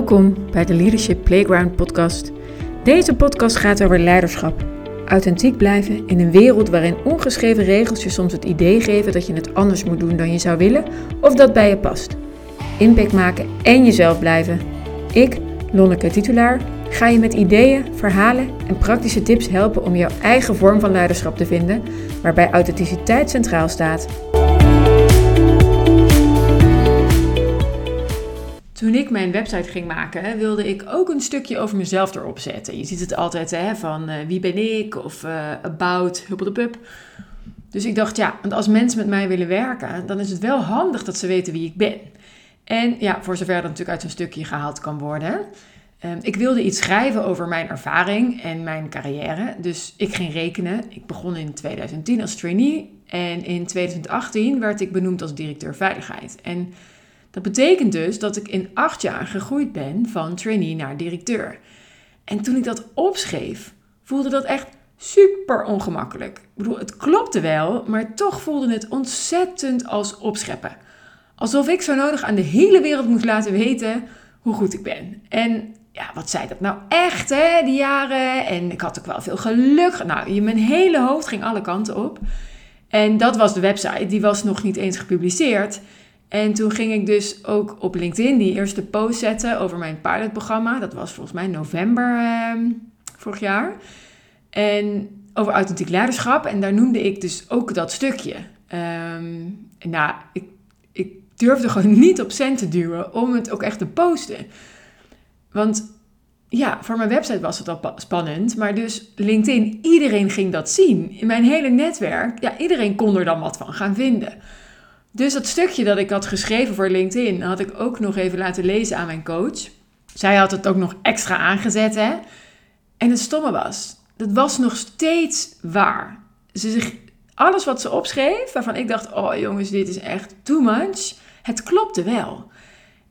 Welkom bij de Leadership Playground podcast. Deze podcast gaat over leiderschap. Authentiek blijven in een wereld waarin ongeschreven regels je soms het idee geven dat je het anders moet doen dan je zou willen of dat bij je past. Impact maken en jezelf blijven. Ik, Lonneke Titulaar, ga je met ideeën, verhalen en praktische tips helpen om jouw eigen vorm van leiderschap te vinden, waarbij authenticiteit centraal staat. Toen ik mijn website ging maken, wilde ik ook een stukje over mezelf erop zetten. Je ziet het altijd hè, van uh, wie ben ik of uh, about, pup. Dus ik dacht, ja, want als mensen met mij willen werken, dan is het wel handig dat ze weten wie ik ben. En ja, voor zover dat natuurlijk uit een stukje gehaald kan worden. Um, ik wilde iets schrijven over mijn ervaring en mijn carrière. Dus ik ging rekenen. Ik begon in 2010 als trainee. En in 2018 werd ik benoemd als directeur veiligheid. En dat betekent dus dat ik in acht jaar gegroeid ben van trainee naar directeur. En toen ik dat opschreef, voelde dat echt super ongemakkelijk. Ik bedoel, het klopte wel, maar toch voelde het ontzettend als opscheppen. Alsof ik zo nodig aan de hele wereld moest laten weten hoe goed ik ben. En ja, wat zei dat nou echt, hè, die jaren? En ik had ook wel veel geluk. Nou, mijn hele hoofd ging alle kanten op. En dat was de website, die was nog niet eens gepubliceerd. En toen ging ik dus ook op LinkedIn die eerste post zetten over mijn pilotprogramma. Dat was volgens mij november eh, vorig jaar. En over authentiek leiderschap. En daar noemde ik dus ook dat stukje. Um, nou, ik, ik durfde gewoon niet op cent te duwen om het ook echt te posten. Want ja, voor mijn website was het al spannend. Maar dus LinkedIn, iedereen ging dat zien. In mijn hele netwerk, ja, iedereen kon er dan wat van gaan vinden. Dus dat stukje dat ik had geschreven voor LinkedIn, had ik ook nog even laten lezen aan mijn coach. Zij had het ook nog extra aangezet, hè. En het stomme was, dat was nog steeds waar. Ze alles wat ze opschreef, waarvan ik dacht, oh jongens, dit is echt too much. Het klopte wel.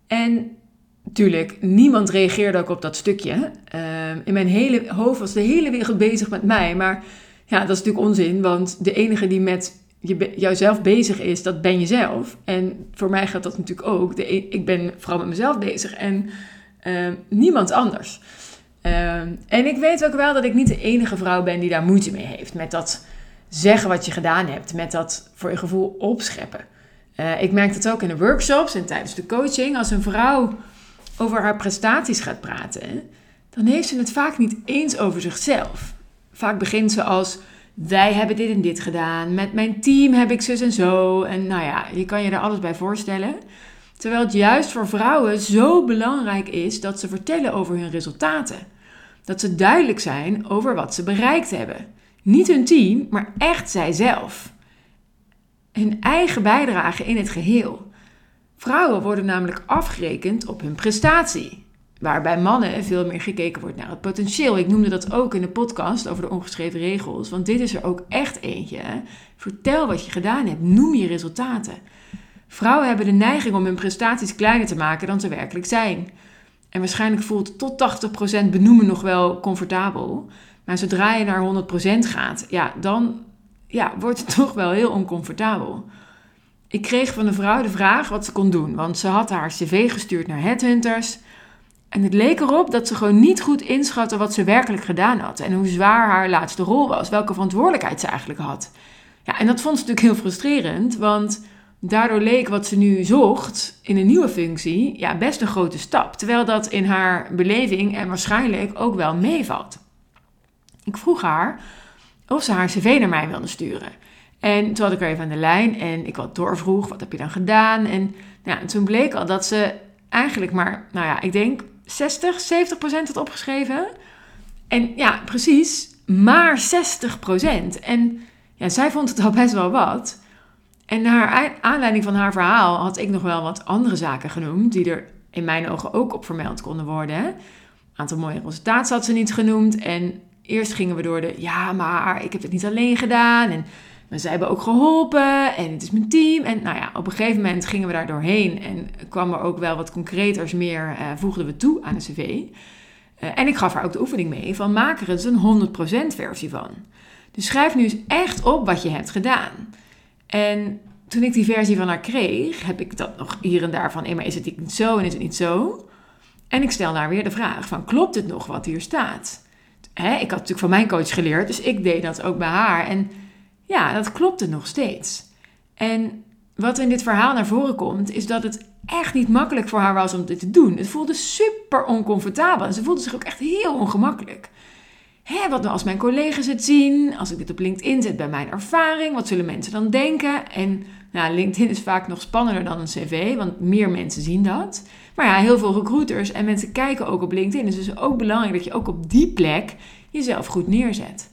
En natuurlijk, niemand reageerde ook op dat stukje. Ehm, in mijn hele hoofd was de hele wereld bezig met mij. Maar ja, dat is natuurlijk onzin, want de enige die met je, jouzelf bezig is, dat ben jezelf. En voor mij gaat dat natuurlijk ook. De, e-, ik ben vooral met mezelf bezig en ehm, niemand anders. Ehm, en ik weet ook wel dat ik niet de enige vrouw ben die daar moeite mee heeft. Met dat zeggen wat je gedaan hebt. Met dat voor je gevoel opscheppen. Uh, ik merk het ook in de workshops en tijdens de coaching. Als een vrouw over haar prestaties gaat praten, dan heeft ze het vaak niet eens over zichzelf. Vaak begint ze als wij hebben dit en dit gedaan. Met mijn team heb ik zus en zo. En nou ja, je kan je er alles bij voorstellen. Terwijl het juist voor vrouwen zo belangrijk is dat ze vertellen over hun resultaten. Dat ze duidelijk zijn over wat ze bereikt hebben. Niet hun team, maar echt zijzelf. Hun eigen bijdrage in het geheel. Vrouwen worden namelijk afgerekend op hun prestatie. Waarbij mannen veel meer gekeken wordt naar het potentieel. Ik noemde dat ook in de podcast over de ongeschreven regels. Want dit is er ook echt eentje. Vertel wat je gedaan hebt. Noem je resultaten. Vrouwen hebben de neiging om hun prestaties kleiner te maken dan ze werkelijk zijn. En waarschijnlijk voelt tot 80% benoemen nog wel comfortabel. Maar zodra je naar 100% gaat, ja, dan ja, wordt het toch wel heel oncomfortabel. Ik kreeg van een vrouw de vraag wat ze kon doen. Want ze had haar cv gestuurd naar headhunters. En het leek erop dat ze gewoon niet goed inschatte wat ze werkelijk gedaan had. En hoe zwaar haar laatste rol was. Welke verantwoordelijkheid ze eigenlijk had. Ja, en dat vond ze natuurlijk heel frustrerend. Want daardoor leek wat ze nu zocht in een nieuwe functie ja, best een grote stap. Terwijl dat in haar beleving en waarschijnlijk ook wel meevalt. Ik vroeg haar of ze haar cv naar mij wilde sturen. En toen had ik er even aan de lijn en ik wat doorvroeg, wat heb je dan gedaan? En, en toen bleek al dat ze eigenlijk maar, nou ja, ik denk 60, 70 procent had opgeschreven. En ja, precies, maar 60 procent. En ja, zij vond het al best wel wat. En naar aanleiding van haar verhaal had ik nog wel wat andere zaken genoemd, die er in mijn ogen ook op vermeld konden worden. Een aantal mooie resultaten had ze niet genoemd. En eerst gingen we door de, ja, maar ik heb het niet alleen gedaan. En maar zij hebben ook geholpen en het is mijn team. En nou ja, op een gegeven moment gingen we daar doorheen en kwam er ook wel wat concreters meer, uh, voegden we toe aan de cv. Uh, en ik gaf haar ook de oefening mee van maak er eens een 100% versie van. Dus schrijf nu eens echt op wat je hebt gedaan. En toen ik die versie van haar kreeg, heb ik dat nog hier en daar van, maar is het niet zo en is het niet zo? En ik stel daar weer de vraag van, klopt het nog wat hier staat? Ik had natuurlijk van mijn coach geleerd, dus ik deed dat ook bij haar. En ja, dat klopte nog steeds. En wat in dit verhaal naar voren komt, is dat het echt niet makkelijk voor haar was om dit te doen. Het voelde super oncomfortabel en ze voelde zich ook echt heel ongemakkelijk. Hè, wat nou als mijn collega's het zien? Als ik dit op LinkedIn zet bij mijn ervaring, wat zullen mensen dan denken? En nou, LinkedIn is vaak nog spannender dan een cv, want meer mensen zien dat. Maar ja, heel veel recruiters en mensen kijken ook op LinkedIn. Dus het is ook belangrijk dat je ook op die plek jezelf goed neerzet.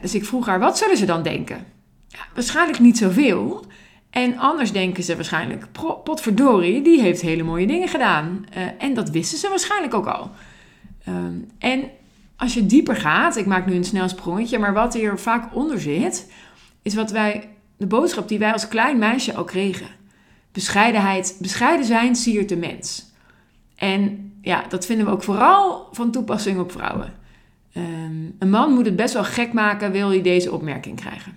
Dus ik vroeg haar, wat zullen ze dan denken? Waarschijnlijk niet zoveel. En anders denken ze waarschijnlijk, potverdorie, die heeft hele mooie dingen gedaan. Uh, en dat wisten ze waarschijnlijk ook al. Ehm, en als je dieper gaat, ik maak nu een snel sprongetje, maar wat hier vaak onder zit, is wat wij, de boodschap die wij als klein meisje al kregen. Bescheidenheid, bescheiden zijn siert de mens. En ja, dat vinden we ook vooral van toepassing op vrouwen. Ehm, een man moet het best wel gek maken, wil hij deze opmerking krijgen.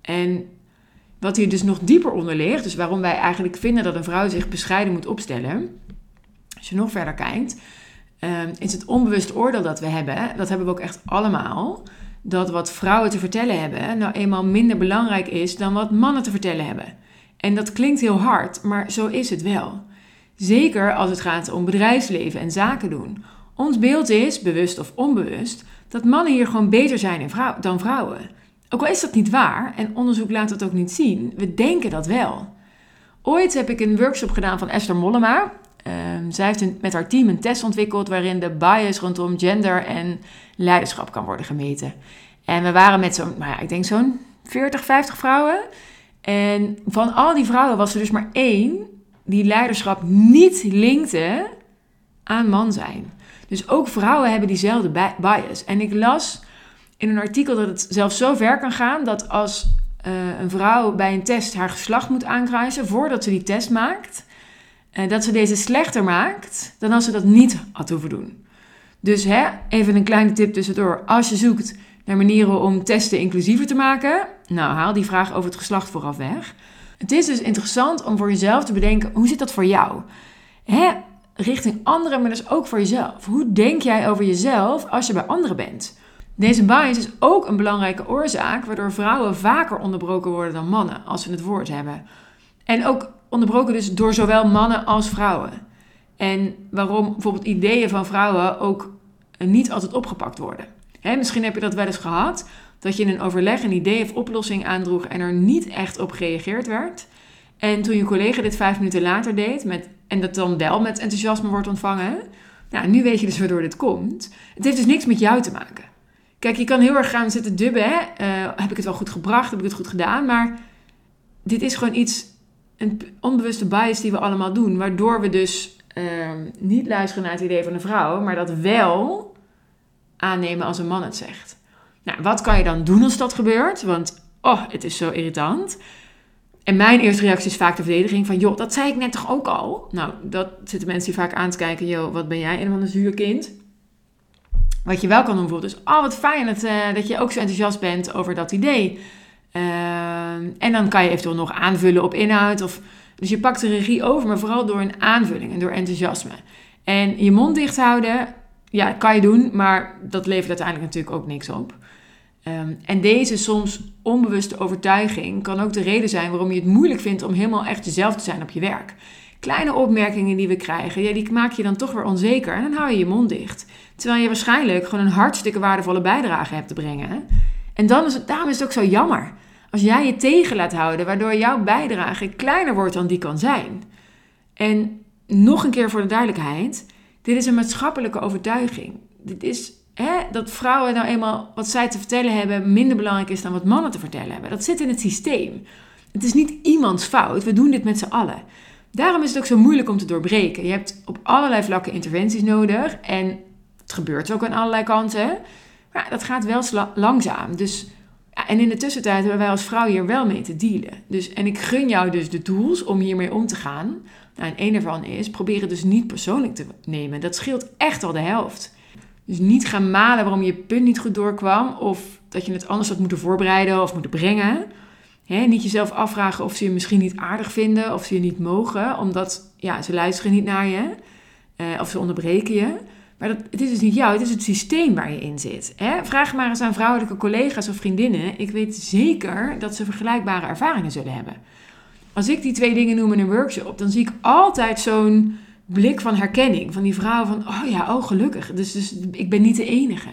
En wat hier dus nog dieper onder ligt, dus waarom wij eigenlijk vinden dat een vrouw zich bescheiden moet opstellen, als je nog verder kijkt, ehm, is het onbewust oordeel dat we hebben, dat hebben we ook echt allemaal, dat wat vrouwen te vertellen hebben nou eenmaal minder belangrijk is dan wat mannen te vertellen hebben. En dat klinkt heel hard, maar zo is het wel. Zeker als het gaat om bedrijfsleven en zaken doen. Ons beeld is, bewust of onbewust, dat mannen hier gewoon beter zijn dan vrouwen. Ook al is dat niet waar, en onderzoek laat dat ook niet zien, we denken dat wel. Ooit heb ik een workshop gedaan van Esther Mollema. Um, zij heeft met haar team een test ontwikkeld waarin de bias rondom gender en leiderschap kan worden gemeten. En we waren met zo'n, nou ja, ik denk zo'n 40, 50 vrouwen. En van al die vrouwen was er dus maar één die leiderschap niet linkte aan man zijn. Dus ook vrouwen hebben diezelfde bias. En ik las in een artikel dat het zelfs zo ver kan gaan dat als uh, een vrouw bij een test haar geslacht moet aankruisen voordat ze die test maakt, uh, dat ze deze slechter maakt dan als ze dat niet had hoeven doen. Dus hè, even een kleine tip tussendoor. Als je zoekt naar manieren om testen inclusiever te maken, nou haal die vraag over het geslacht vooraf weg. Het is dus interessant om voor jezelf te bedenken, hoe zit dat voor jou? Hè, richting anderen, maar dus ook voor jezelf. Hoe denk jij over jezelf als je bij anderen bent? Deze bias is ook een belangrijke oorzaak waardoor vrouwen vaker onderbroken worden dan mannen als ze het woord hebben. En ook onderbroken dus door zowel mannen als vrouwen. En waarom bijvoorbeeld ideeën van vrouwen ook niet altijd opgepakt worden. misschien heb je dat wel eens gehad, dat je in een overleg een idee of oplossing aandroeg en er niet echt op gereageerd werd. En toen je collega dit vijf minuten later deed, met, en dat dan wel met enthousiasme wordt ontvangen, nou, nu weet je dus waardoor dit komt. Het heeft dus niks met jou te maken. Kijk, je kan heel erg gaan zitten dubben. Hè? Uh, heb ik het wel goed gebracht? Heb ik het goed gedaan? Maar dit is gewoon iets, een onbewuste bias die we allemaal doen. Waardoor we dus uh, niet luisteren naar het idee van een vrouw, maar dat wel aannemen als een man het zegt. Nou, wat kan je dan doen als dat gebeurt? Want, oh, het is zo irritant. En mijn eerste reactie is vaak de verdediging van, joh, dat zei ik net toch ook al? Nou, dat zitten mensen die vaak aan te kijken, joh, wat ben jij een van een zuurkind? Wat je wel kan doen bijvoorbeeld is, oh wat fijn dat, uh, dat je ook zo enthousiast bent over dat idee. Uh, en dan kan je eventueel nog aanvullen op inhoud. Of, dus je pakt de regie over, maar vooral door een aanvulling en door enthousiasme. En je mond dicht houden, ja, kan je doen, maar dat levert uiteindelijk natuurlijk ook niks op. Um, en deze soms onbewuste overtuiging kan ook de reden zijn waarom je het moeilijk vindt om helemaal echt jezelf te zijn op je werk. Kleine opmerkingen die we krijgen, ja, die maak je dan toch weer onzeker en dan hou je je mond dicht. Terwijl je waarschijnlijk gewoon een hartstikke waardevolle bijdrage hebt te brengen. En dan is het, daarom is het ook zo jammer. Als jij je tegen laat houden, waardoor jouw bijdrage kleiner wordt dan die kan zijn. En nog een keer voor de duidelijkheid: dit is een maatschappelijke overtuiging. Dit is dat vrouwen nou eenmaal wat zij te vertellen hebben minder belangrijk is dan wat mannen te vertellen hebben. Dat zit in het systeem. Het is niet iemands fout. We doen dit met z'n allen. Daarom is het ook zo moeilijk om te doorbreken. Je hebt op allerlei vlakken interventies nodig. En het gebeurt ook aan allerlei kanten. Maar dat gaat wel langzaam. Dus, en in de tussentijd hebben wij als vrouw hier wel mee te dealen. Dus, en ik gun jou dus de tools om hiermee om te gaan. Nou, en een ervan is, probeer het dus niet persoonlijk te nemen. Dat scheelt echt al de helft. Dus niet gaan malen waarom je punt niet goed doorkwam. Of dat je het anders had moeten voorbereiden of moeten brengen. niet jezelf afvragen of ze je misschien niet aardig vinden of ze je niet mogen, omdat ja, ze luisteren niet naar je. eh, of ze onderbreken je. Maar dat, het is dus niet jou, het is het systeem waar je in zit. Vraag maar eens aan vrouwelijke collega's of vriendinnen. Ik weet zeker dat ze vergelijkbare ervaringen zullen hebben. Als ik die twee dingen noem in een workshop, dan zie ik altijd zo'n blik van herkenning. Van die vrouw van, oh ja, oh gelukkig. Dus, dus ik ben niet de enige.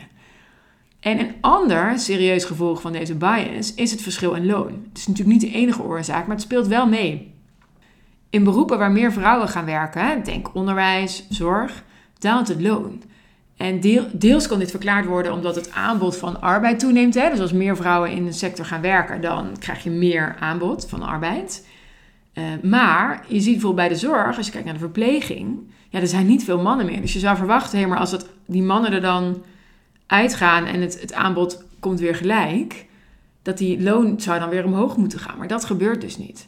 En een ander serieus gevolg van deze bias is het verschil in loon. Het is natuurlijk niet de enige oorzaak, maar het speelt wel mee. In beroepen waar meer vrouwen gaan werken, denk onderwijs, zorg, daalt het loon. En deels kan dit verklaard worden omdat het aanbod van arbeid toeneemt. Hè? Dus als meer vrouwen in de sector gaan werken, dan krijg je meer aanbod van arbeid. Uh, maar je ziet bijvoorbeeld bij de zorg, als je kijkt naar de verpleging, ja, er zijn niet veel mannen meer. Dus je zou verwachten, hé, maar als het, die mannen er dan uitgaan en het, het aanbod komt weer gelijk, dat die loon zou dan weer omhoog moeten gaan. Maar dat gebeurt dus niet.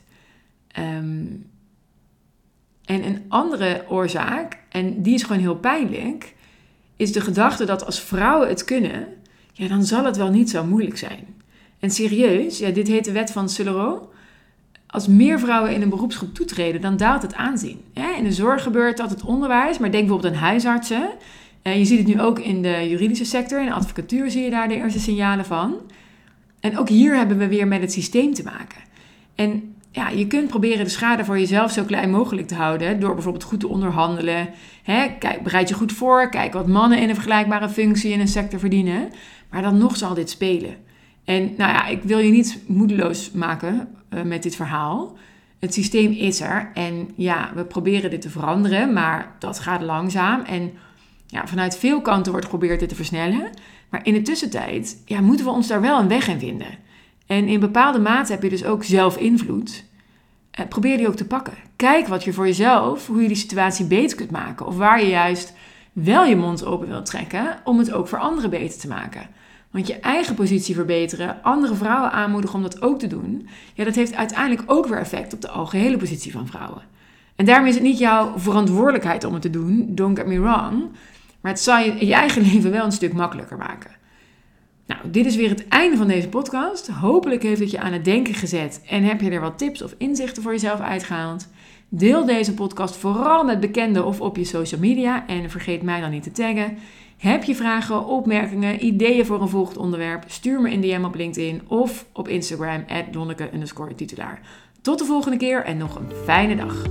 Um, en een andere oorzaak, en die is gewoon heel pijnlijk, is de gedachte dat als vrouwen het kunnen, ja, dan zal het wel niet zo moeilijk zijn. En serieus, ja, dit heet de wet van Sulero. Als meer vrouwen in een beroepsgroep toetreden, dan daalt het aanzien. in de zorg gebeurt dat, het onderwijs, maar denk bijvoorbeeld aan huisartsen. En je ziet het nu ook in de juridische sector, in de advocatuur zie je daar de eerste signalen van. En ook hier hebben we weer met het systeem te maken. En ja, je kunt proberen de schade voor jezelf zo klein mogelijk te houden. Door bijvoorbeeld goed te onderhandelen. Kijk, bereid je goed voor. Kijk wat mannen in een vergelijkbare functie in een sector verdienen. Maar dan nog zal dit spelen. En nou ja, ik wil je niet moedeloos maken uh, met dit verhaal. Het systeem is er. En ja, we proberen dit te veranderen. Maar dat gaat langzaam. En ja, vanuit veel kanten wordt geprobeerd dit te versnellen. Maar in de tussentijd ja, moeten we ons daar wel een weg in vinden. En in bepaalde mate heb je dus ook zelf invloed. Eh, probeer die ook te pakken. Kijk wat je voor jezelf, hoe je die situatie beter kunt maken. Of waar je juist wel je mond open wilt trekken om het ook voor anderen beter te maken. Want je eigen positie verbeteren, andere vrouwen aanmoedigen om dat ook te doen, ja, dat heeft uiteindelijk ook weer effect op de algehele positie van vrouwen. En daarom is het niet jouw verantwoordelijkheid om het te doen, don't get me wrong, maar het zal je je eigen leven wel een stuk makkelijker maken. Nou, dit is weer het einde van deze podcast. Hopelijk heeft het je aan het denken gezet en heb je er wat tips of inzichten voor jezelf uitgehaald. Deel deze podcast vooral met bekenden of op je social media en vergeet mij dan niet te taggen. Heb je vragen, opmerkingen, ideeën voor een volgend onderwerp? Stuur me een DM op LinkedIn of op Instagram at titulaar. Tot de volgende keer en nog een fijne dag.